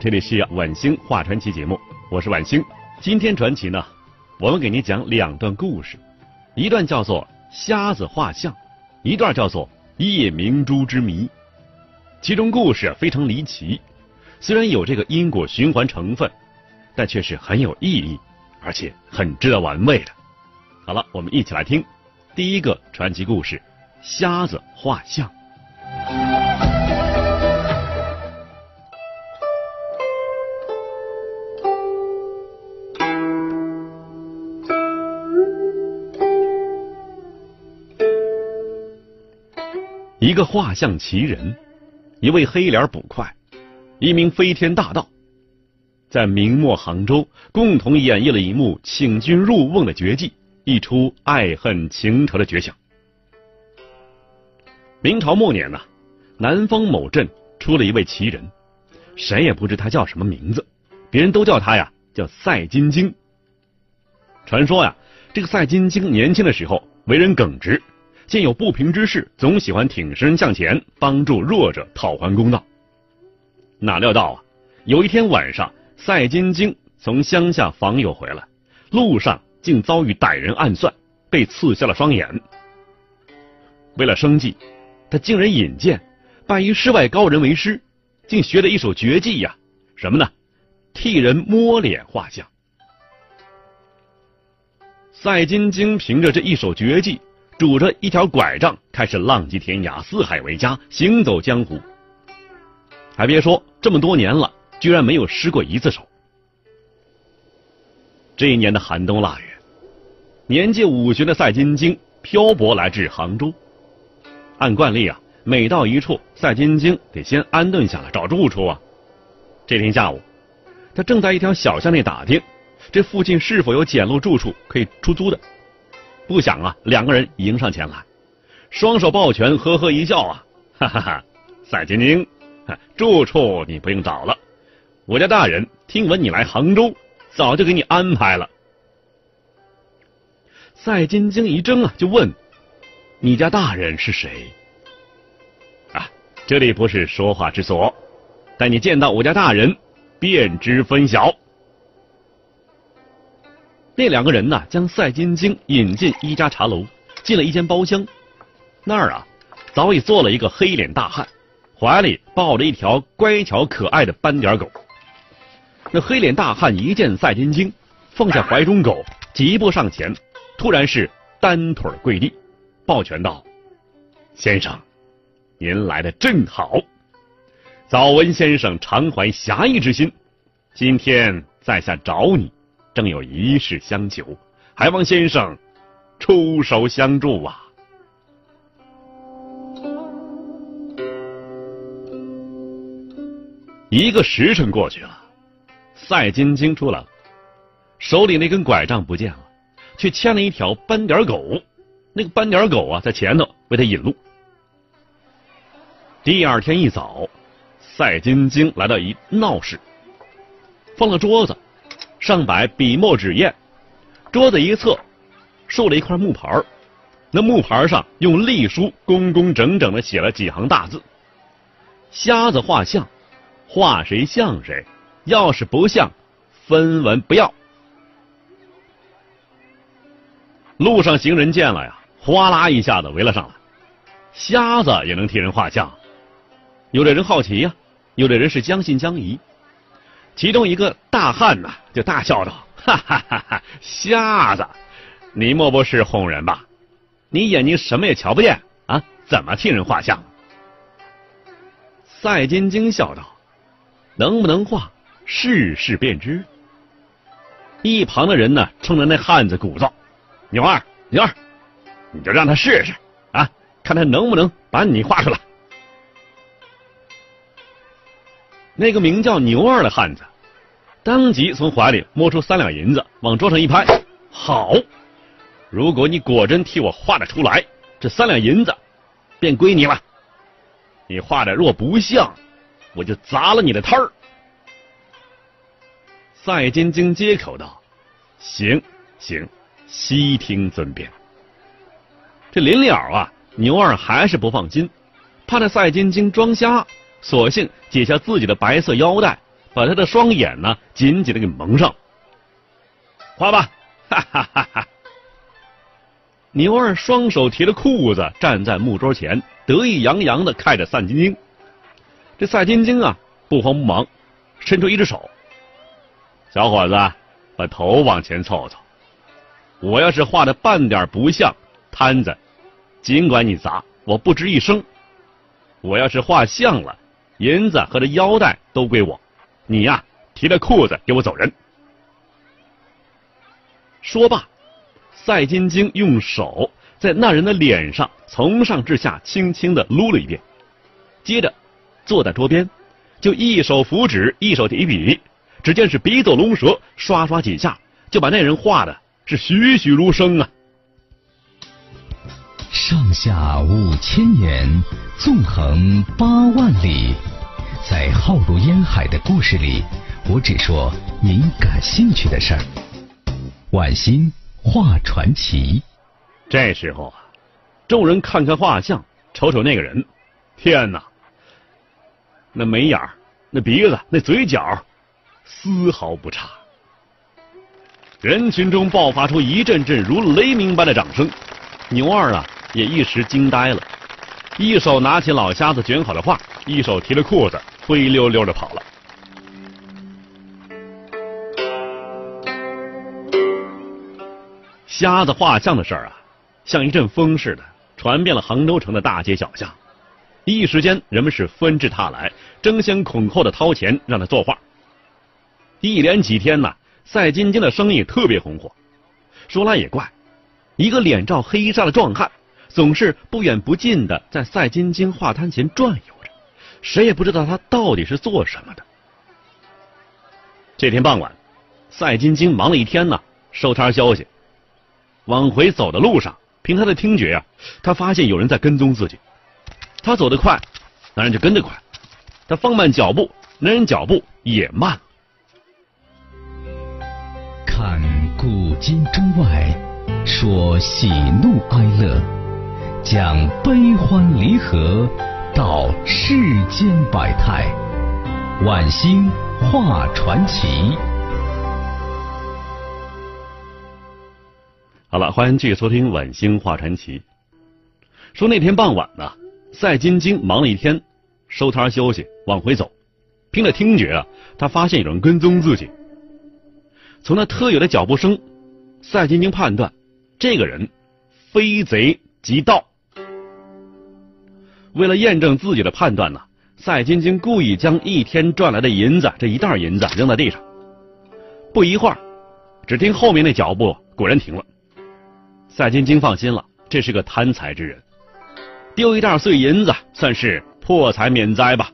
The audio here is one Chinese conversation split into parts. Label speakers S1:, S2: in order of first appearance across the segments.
S1: 这里是晚星画传奇节目，我是晚星。今天传奇呢，我们给您讲两段故事，一段叫做瞎子画像，一段叫做夜明珠之谜。其中故事非常离奇，虽然有这个因果循环成分，但却是很有意义，而且很值得玩味的。好了，我们一起来听第一个传奇故事：瞎子画像。一个画像奇人，一位黑脸捕快，一名飞天大盗，在明末杭州共同演绎了一幕请君入瓮的绝技，一出爱恨情仇的绝响。明朝末年呢，南方某镇出了一位奇人，谁也不知他叫什么名字，别人都叫他呀叫赛金睛。传说呀，这个赛金睛年轻的时候为人耿直。见有不平之事，总喜欢挺身向前，帮助弱者讨还公道。哪料到啊，有一天晚上，赛金经从乡下访友回来，路上竟遭遇歹人暗算，被刺瞎了双眼。为了生计，他竟然引荐拜一世外高人为师，竟学了一手绝技呀！什么呢？替人摸脸画像。赛金经凭着这一手绝技。拄着一条拐杖，开始浪迹天涯、四海为家、行走江湖。还别说，这么多年了，居然没有失过一次手。这一年的寒冬腊月，年届五旬的赛金晶漂泊来至杭州。按惯例啊，每到一处，赛金晶得先安顿下来找住处啊。这天下午，他正在一条小巷内打听，这附近是否有简陋住处可以出租的。不想啊，两个人迎上前来，双手抱拳，呵呵一笑啊，哈哈哈！赛金晶，住处你不用找了，我家大人听闻你来杭州，早就给你安排了。赛金晶一怔啊，就问：“你家大人是谁？”啊，这里不是说话之所，待你见到我家大人，便知分晓。那两个人呢，将赛金晶引进一家茶楼，进了一间包厢。那儿啊，早已坐了一个黑脸大汉，怀里抱着一条乖巧可爱的斑点狗。那黑脸大汉一见赛金晶，放下怀中狗，疾步上前，突然是单腿跪地，抱拳道：“先生，您来的正好。早闻先生常怀侠义之心，今天在下找你。”正有一事相求，还望先生出手相助啊！一个时辰过去了，赛金晶出来了，手里那根拐杖不见了，却牵了一条斑点狗。那个斑点狗啊，在前头为他引路。第二天一早，赛金晶来到一闹市，放了桌子。上摆笔墨纸砚，桌子一侧竖了一块木牌那木牌上用隶书工工整整的写了几行大字：“瞎子画像，画谁像谁，要是不像，分文不要。”路上行人见了呀，哗啦一下子围了上来。瞎子也能替人画像？有的人好奇呀，有的人是将信将疑。其中一个大汉呐，就大笑道：“哈哈哈哈！瞎子，你莫不是哄人吧？你眼睛什么也瞧不见啊？怎么替人画像？”赛金晶笑道：“能不能画，试试便知。”一旁的人呢，冲着那汉子鼓噪：“牛二，牛二，你就让他试试啊，看他能不能把你画出来。”那个名叫牛二的汉子，当即从怀里摸出三两银子，往桌上一拍：“好！如果你果真替我画得出来，这三两银子便归你了。你画的若不像，我就砸了你的摊儿。”赛金晶接口道：“行行，悉听尊便。”这临了啊，牛二还是不放心，怕这赛金晶装瞎，索性解下自己的白色腰带，把他的双眼呢紧紧的给蒙上。画吧，哈哈哈哈！牛二双手提着裤子站在木桌前，得意洋洋的看着赛金晶。这赛金晶啊，不慌不忙，伸出一只手。小伙子，把头往前凑凑。我要是画的半点不像，摊子尽管你砸，我不吱一声。我要是画像了，银子和这腰带都归我。你呀，提着裤子给我走人。说罢，赛金晶用手在那人的脸上从上至下轻轻的撸了一遍，接着坐在桌边，就一手扶纸，一手提笔。只见是笔走龙蛇，刷刷几下就把那人画的是栩栩如生啊！
S2: 上下五千年，纵横八万里，在浩如烟海的故事里，我只说您感兴趣的事儿。晚星画传奇。
S1: 这时候啊，众人看看画像，瞅瞅那个人，天哪！那眉眼儿那鼻子，那嘴角。丝毫不差，人群中爆发出一阵阵如雷鸣般的掌声。牛二啊，也一时惊呆了，一手拿起老瞎子卷好的画，一手提着裤子，灰溜溜的跑了。瞎子画像的事儿啊，像一阵风似的传遍了杭州城的大街小巷，一时间人们是纷至沓来，争先恐后的掏钱让他作画。一连几天呢，赛金晶的生意特别红火。说来也怪，一个脸罩黑纱的壮汉，总是不远不近的在赛金晶画摊前转悠着，谁也不知道他到底是做什么的。这天傍晚，赛金晶忙了一天呢，收摊消息。往回走的路上，凭他的听觉啊，他发现有人在跟踪自己。他走得快，男人就跟得快；他放慢脚步，男人脚步也慢。
S2: 看古今中外，说喜怒哀乐，讲悲欢离合，道世间百态，晚星画传奇。
S1: 好了，欢迎继续收听晚星画传奇。说那天傍晚呢，赛金晶忙了一天，收摊休息，往回走，凭着听觉啊，他发现有人跟踪自己。从那特有的脚步声，赛金晶判断，这个人非贼即盗。为了验证自己的判断呢，赛金晶故意将一天赚来的银子这一袋银子扔在地上。不一会儿，只听后面那脚步果然停了。赛金晶放心了，这是个贪财之人，丢一袋碎银子算是破财免灾吧。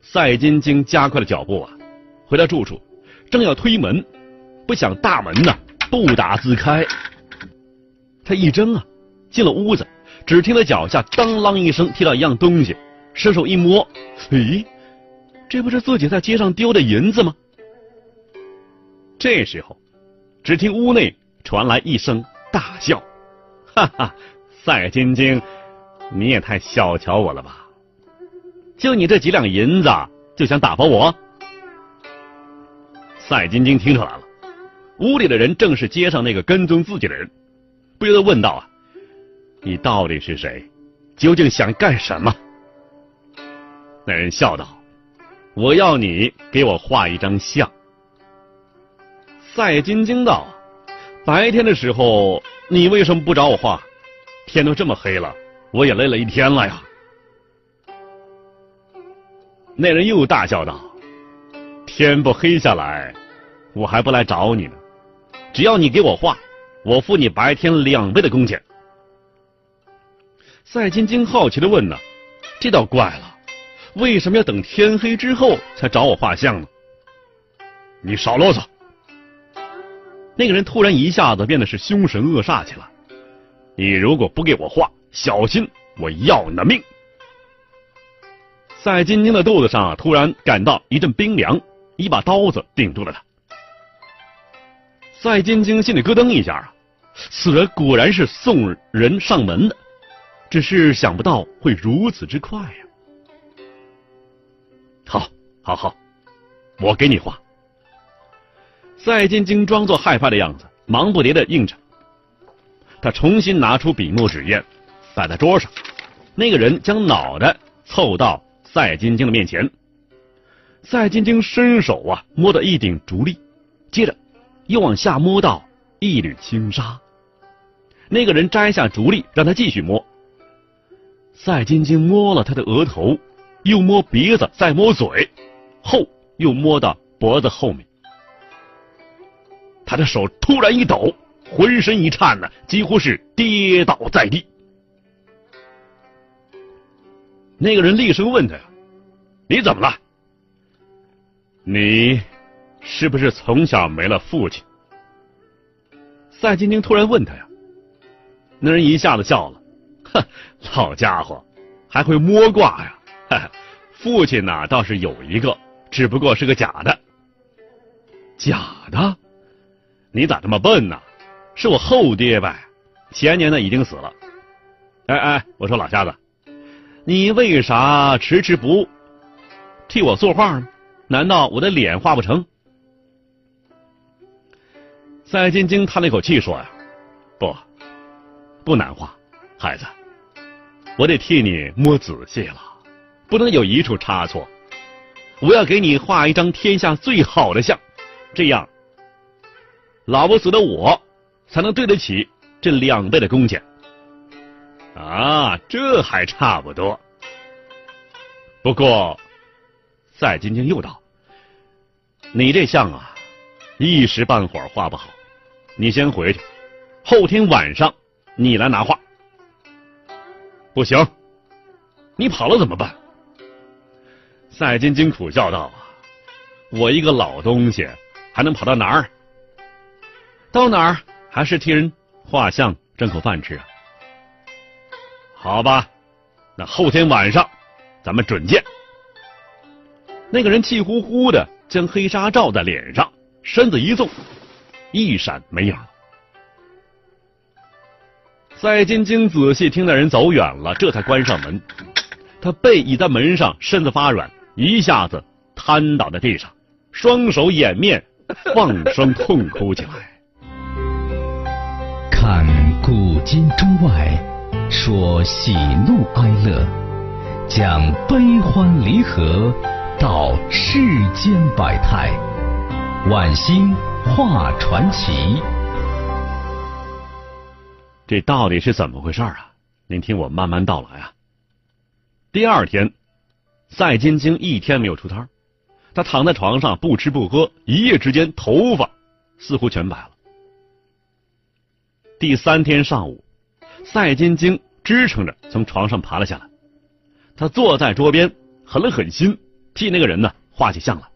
S1: 赛金晶加快了脚步啊，回到住处。正要推门，不想大门呢不打自开。他一睁啊，进了屋子，只听他脚下当啷一声踢到一样东西，伸手一摸，咦，这不是自己在街上丢的银子吗？这时候，只听屋内传来一声大笑：“哈哈，赛金晶，你也太小瞧我了吧？就你这几两银子，就想打发我？”赛金晶听出来了，屋里的人正是街上那个跟踪自己的人，不由得问道：“啊，你到底是谁？究竟想干什么？”那人笑道：“我要你给我画一张像。”赛金晶道：“白天的时候你为什么不找我画？天都这么黑了，我也累了一天了呀。”那人又大笑道：“天不黑下来，我还不来找你呢。只要你给我画，我付你白天两倍的工钱。”赛金晶好奇的问：“呢，这倒怪了，为什么要等天黑之后才找我画像呢？”你少啰嗦！那个人突然一下子变得是凶神恶煞起来。你如果不给我画，小心我要你的命！赛金晶的肚子上突然感到一阵冰凉，一把刀子顶住了他。赛金晶心里咯噔一下啊，此人果然是送人上门的，只是想不到会如此之快呀！好，好，好，我给你画。赛金晶装作害怕的样子，忙不迭的应着。他重新拿出笔墨纸砚，摆在桌上。那个人将脑袋凑到赛金晶的面前。赛金晶伸手啊，摸到一顶竹笠，接着又往下摸到一缕轻纱。那个人摘下竹笠，让他继续摸。赛金晶摸了他的额头，又摸鼻子，再摸嘴，后又摸到脖子后面。他的手突然一抖。浑身一颤呢，几乎是跌倒在地。那个人厉声问他：“呀：“你怎么了？你是不是从小没了父亲？”赛金晶突然问他呀，那人一下子笑了：“哼，老家伙，还会摸卦呀？哈 哈父亲呐倒是有一个，只不过是个假的。假的？你咋这么笨呢？”是我后爹呗，前年呢已经死了。哎哎，我说老瞎子，你为啥迟迟不替我作画呢？难道我的脸画不成？赛金晶叹了一口气说呀：“不，不难画，孩子，我得替你摸仔细了，不能有一处差错。我要给你画一张天下最好的像，这样老不死的我。”才能对得起这两倍的工钱啊！这还差不多。不过，赛金晶又道：“你这像啊，一时半会儿画不好，你先回去，后天晚上你来拿画。”不行，你跑了怎么办？赛金金苦笑道：“，我一个老东西，还能跑到哪儿？到哪儿？”还是替人画像挣口饭吃啊？好吧，那后天晚上咱们准见。那个人气呼呼的将黑纱罩在脸上，身子一纵，一闪没影了。赛金晶仔细听那人走远了，这才关上门。他背倚在门上，身子发软，一下子瘫倒在地上，双手掩面，放声痛哭起来。
S2: 看古今中外，说喜怒哀乐，讲悲欢离合，道世间百态，晚星画传奇。
S1: 这到底是怎么回事啊？您听我慢慢道来啊。第二天，赛金晶一天没有出摊他躺在床上不吃不喝，一夜之间头发似乎全白了。第三天上午，赛金晶支撑着从床上爬了下来。他坐在桌边，狠了狠心，替那个人呢画起像来。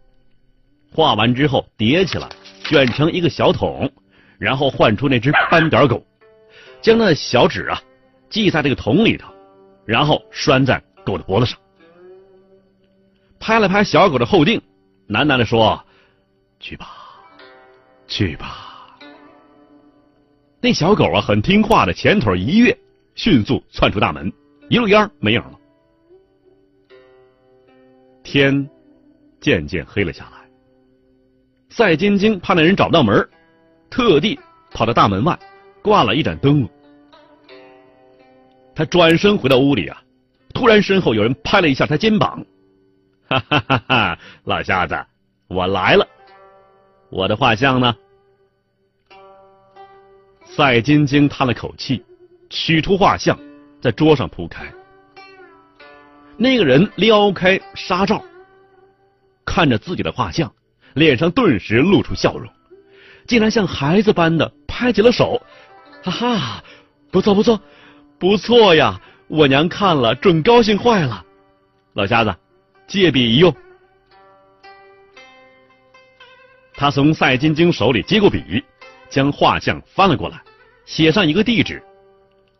S1: 画完之后，叠起来，卷成一个小桶，然后换出那只斑点狗，将那小纸啊系在这个桶里头，然后拴在狗的脖子上。拍了拍小狗的后腚，喃喃的说：“去吧，去吧。”那小狗啊，很听话的，前腿一跃，迅速窜出大门，一路烟没影了。天渐渐黑了下来。赛金晶怕那人找不到门，特地跑到大门外，挂了一盏灯。他转身回到屋里啊，突然身后有人拍了一下他肩膀，哈哈哈哈！老瞎子，我来了，我的画像呢？赛金晶叹了口气，取出画像，在桌上铺开。那个人撩开纱罩，看着自己的画像，脸上顿时露出笑容，竟然像孩子般的拍起了手，哈哈，不错不错，不错呀！我娘看了准高兴坏了。老瞎子，借笔一用。他从赛金晶手里接过笔，将画像翻了过来，写上一个地址，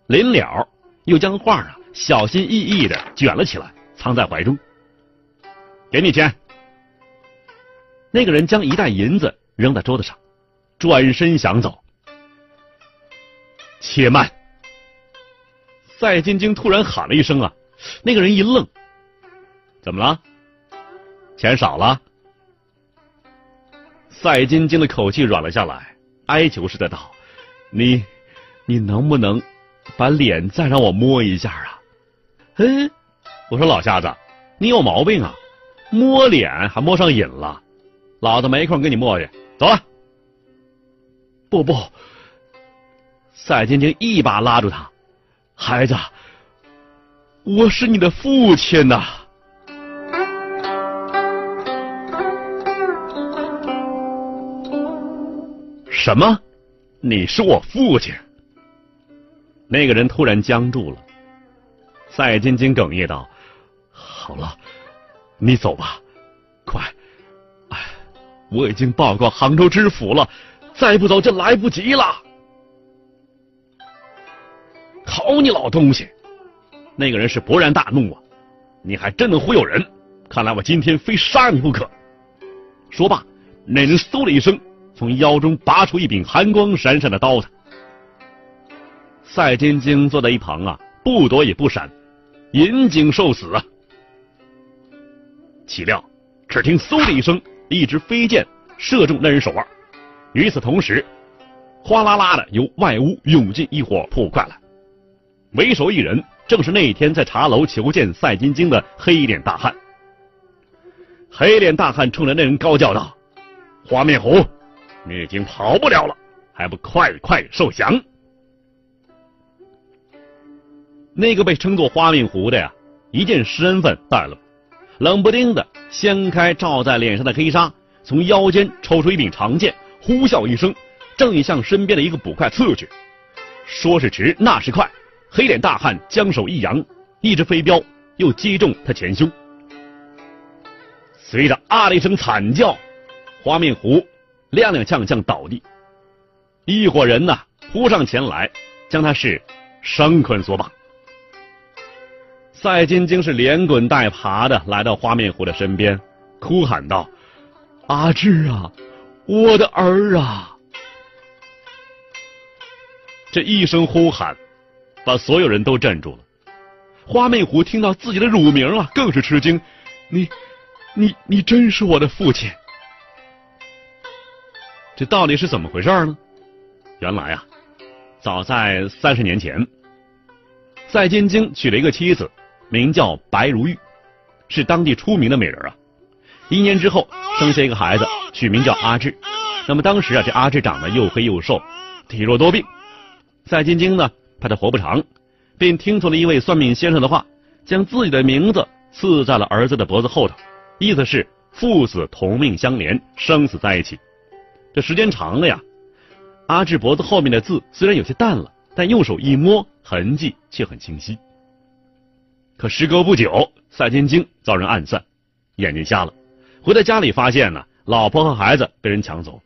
S1: 临了又将画啊小心翼翼的卷了起来，藏在怀中。给你钱。那个人将一袋银子扔在桌子上，转身想走。且慢！赛金晶突然喊了一声啊，那个人一愣。怎么了？钱少了？赛金晶的口气软了下来，哀求似的道：“你，你能不能把脸再让我摸一下啊？”嗯，我说老瞎子，你有毛病啊！摸脸还摸上瘾了，老子没空跟你磨叽，走了。不不，赛晶晶一把拉住他，孩子，我是你的父亲呐。什么？你是我父亲？那个人突然僵住了。赛金金哽咽道：“好了，你走吧，快！哎，我已经报告杭州知府了，再不走就来不及了。”好你老东西！那个人是勃然大怒啊！你还真能忽悠人！看来我今天非杀你不可！说罢，那人嗖的一声。从腰中拔出一柄寒光闪闪的刀子，赛金晶坐在一旁啊，不躲也不闪，引颈受死啊！岂料，只听嗖的一声，一支飞箭射中那人手腕，与此同时，哗啦啦的由外屋涌进一伙破快来，为首一人正是那天在茶楼求见赛金晶的黑脸大汉。黑脸大汉冲着那人高叫道：“花面虎！”你已经跑不了了，还不快快受降？那个被称作花面狐的呀，一见身份到了，冷不丁的掀开罩在脸上的黑纱，从腰间抽出一柄长剑，呼啸一声，正向身边的一个捕快刺去。说时迟，那时快，黑脸大汉将手一扬，一只飞镖又击中他前胸。随着啊的一声惨叫，花面狐。踉踉跄跄倒地，一伙人呐扑上前来，将他是绳捆索绑。赛金晶是连滚带爬的来到花面狐的身边，哭喊道：“阿志啊，我的儿啊！”这一声呼喊，把所有人都镇住了。花媚虎听到自己的乳名啊，更是吃惊：“你，你，你真是我的父亲！”这到底是怎么回事呢？原来啊，早在三十年前，赛金晶娶了一个妻子，名叫白如玉，是当地出名的美人啊。一年之后，生下一个孩子，取名叫阿志。那么当时啊，这阿志长得又黑又瘦，体弱多病。赛金晶呢，怕他活不长，便听从了一位算命先生的话，将自己的名字刺在了儿子的脖子后头，意思是父子同命相连，生死在一起。这时间长了呀，阿志脖子后面的字虽然有些淡了，但用手一摸，痕迹却很清晰。可时隔不久，赛金晶遭人暗算，眼睛瞎了，回到家里发现呢，老婆和孩子被人抢走了。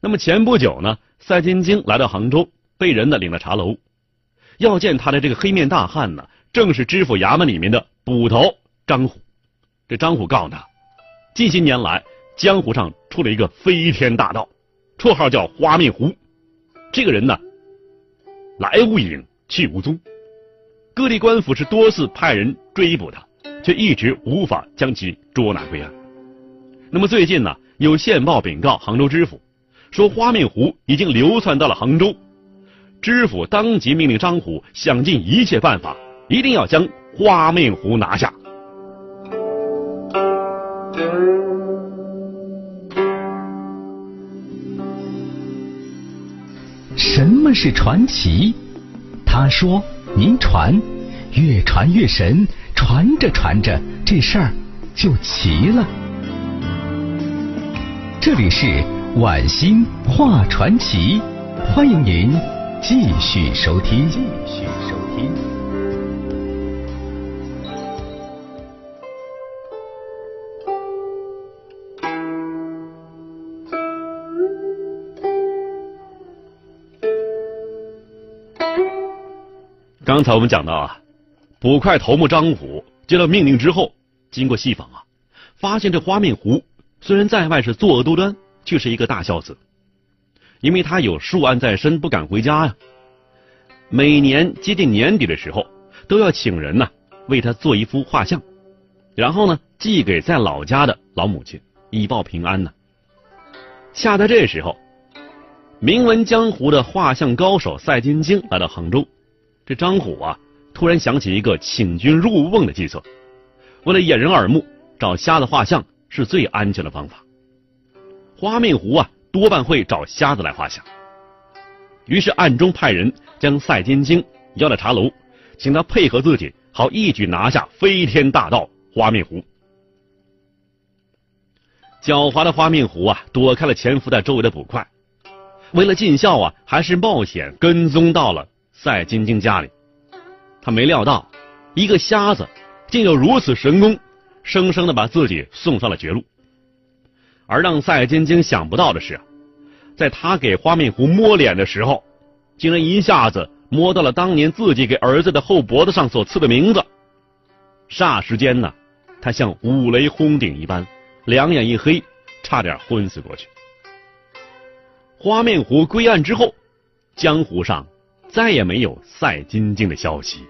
S1: 那么前不久呢，赛金晶来到杭州，被人呢领到茶楼，要见他的这个黑面大汉呢，正是知府衙门里面的捕头张虎。这张虎告诉他，近些年来。江湖上出了一个飞天大盗，绰号叫花面狐。这个人呢，来无影去无踪，各地官府是多次派人追捕他，却一直无法将其捉拿归案。那么最近呢，有线报禀告杭州知府，说花面狐已经流窜到了杭州。知府当即命令张虎想尽一切办法，一定要将花面狐拿下。
S2: 什么是传奇？他说：“您传，越传越神，传着传着，这事儿就齐了。”这里是晚星画传奇，欢迎您继续收听。继续收听。
S1: 刚才我们讲到啊，捕快头目张虎接到命令之后，经过细访啊，发现这花面狐虽然在外是作恶多端，却是一个大孝子，因为他有数案在身，不敢回家呀。每年接近年底的时候，都要请人呢为他做一幅画像，然后呢寄给在老家的老母亲，以报平安呢。恰在这时候，名闻江湖的画像高手赛金星来到杭州。这张虎啊，突然想起一个请君入瓮的计策。为了掩人耳目，找瞎子画像是最安全的方法。花面狐啊，多半会找瞎子来画像。于是暗中派人将赛金星邀到茶楼，请他配合自己，好一举拿下飞天大盗花面狐。狡猾的花面狐啊，躲开了潜伏在周围的捕快，为了尽孝啊，还是冒险跟踪到了。赛金晶家里，他没料到，一个瞎子竟有如此神功，生生的把自己送上了绝路。而让赛金晶想不到的是，在他给花面狐摸脸的时候，竟然一下子摸到了当年自己给儿子的后脖子上所刺的名字。霎时间呢，他像五雷轰顶一般，两眼一黑，差点昏死过去。花面狐归案之后，江湖上。再也没有赛金晶的消息。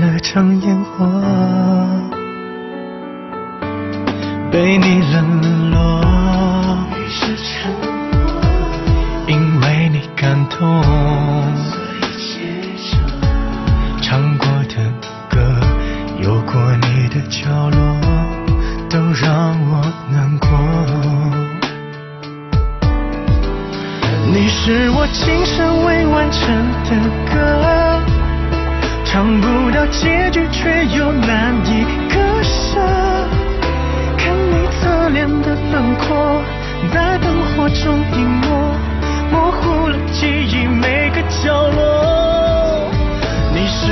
S3: 了场烟火，被你冷落，
S4: 是沉默，
S3: 因为你感动，
S4: 所以，
S3: 唱过的歌，有过你的角落，都让我难过。你是我今生未完成的歌，想不到结局却又难以割舍。看你侧脸的轮廓在灯火中隐没模糊了记忆每个角落。你是